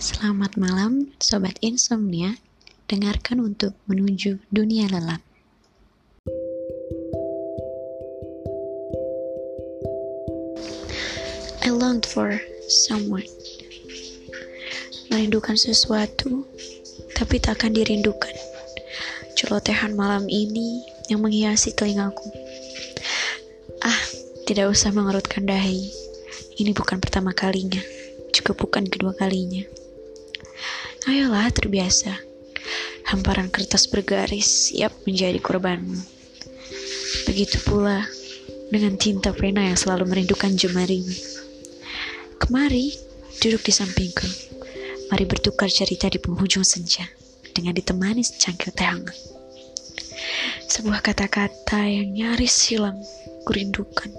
Selamat malam, Sobat Insomnia. Dengarkan untuk menuju dunia lelap. I longed for someone. Merindukan sesuatu, tapi tak akan dirindukan. Celotehan malam ini yang menghiasi telingaku. Ah, tidak usah mengerutkan dahi. Ini bukan pertama kalinya, juga bukan kedua kalinya. Ayolah terbiasa. Hamparan kertas bergaris siap menjadi korbanmu. Begitu pula dengan tinta pena yang selalu merindukan jemarimu. Kemari, duduk di sampingku. Mari bertukar cerita di penghujung senja dengan ditemani secangkir teh hangat. Sebuah kata-kata yang nyaris hilang kurindukan.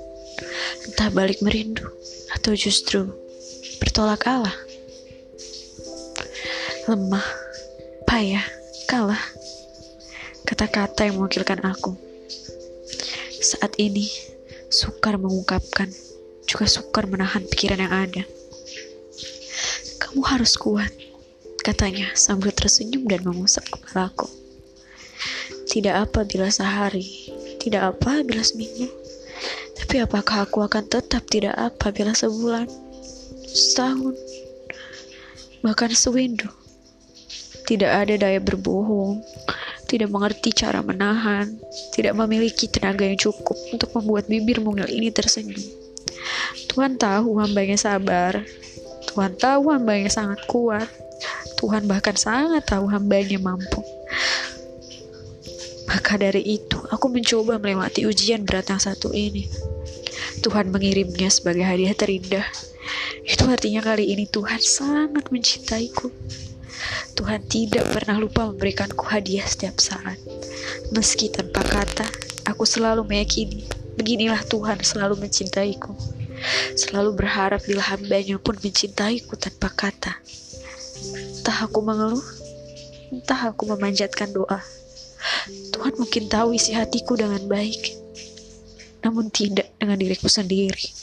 Entah balik merindu atau justru bertolak Allah lemah, payah, kalah. Kata-kata yang mewakilkan aku. Saat ini, sukar mengungkapkan, juga sukar menahan pikiran yang ada. Kamu harus kuat, katanya sambil tersenyum dan mengusap kepalaku. Tidak apa bila sehari, tidak apa bila seminggu, tapi apakah aku akan tetap tidak apa bila sebulan, setahun, bahkan sewindu? Tidak ada daya berbohong, tidak mengerti cara menahan, tidak memiliki tenaga yang cukup untuk membuat bibir mungil ini tersenyum. Tuhan tahu hambanya sabar, Tuhan tahu hambanya sangat kuat, Tuhan bahkan sangat tahu hambanya mampu. Maka dari itu, aku mencoba melewati ujian berat yang satu ini. Tuhan mengirimnya sebagai hadiah terindah. Itu artinya kali ini Tuhan sangat mencintaiku. Tuhan tidak pernah lupa memberikanku hadiah setiap saat. Meski tanpa kata, aku selalu meyakini beginilah Tuhan selalu mencintaiku. Selalu berharap bila hambanya pun mencintaiku tanpa kata. Entah aku mengeluh, entah aku memanjatkan doa. Tuhan mungkin tahu isi hatiku dengan baik, namun tidak dengan diriku sendiri.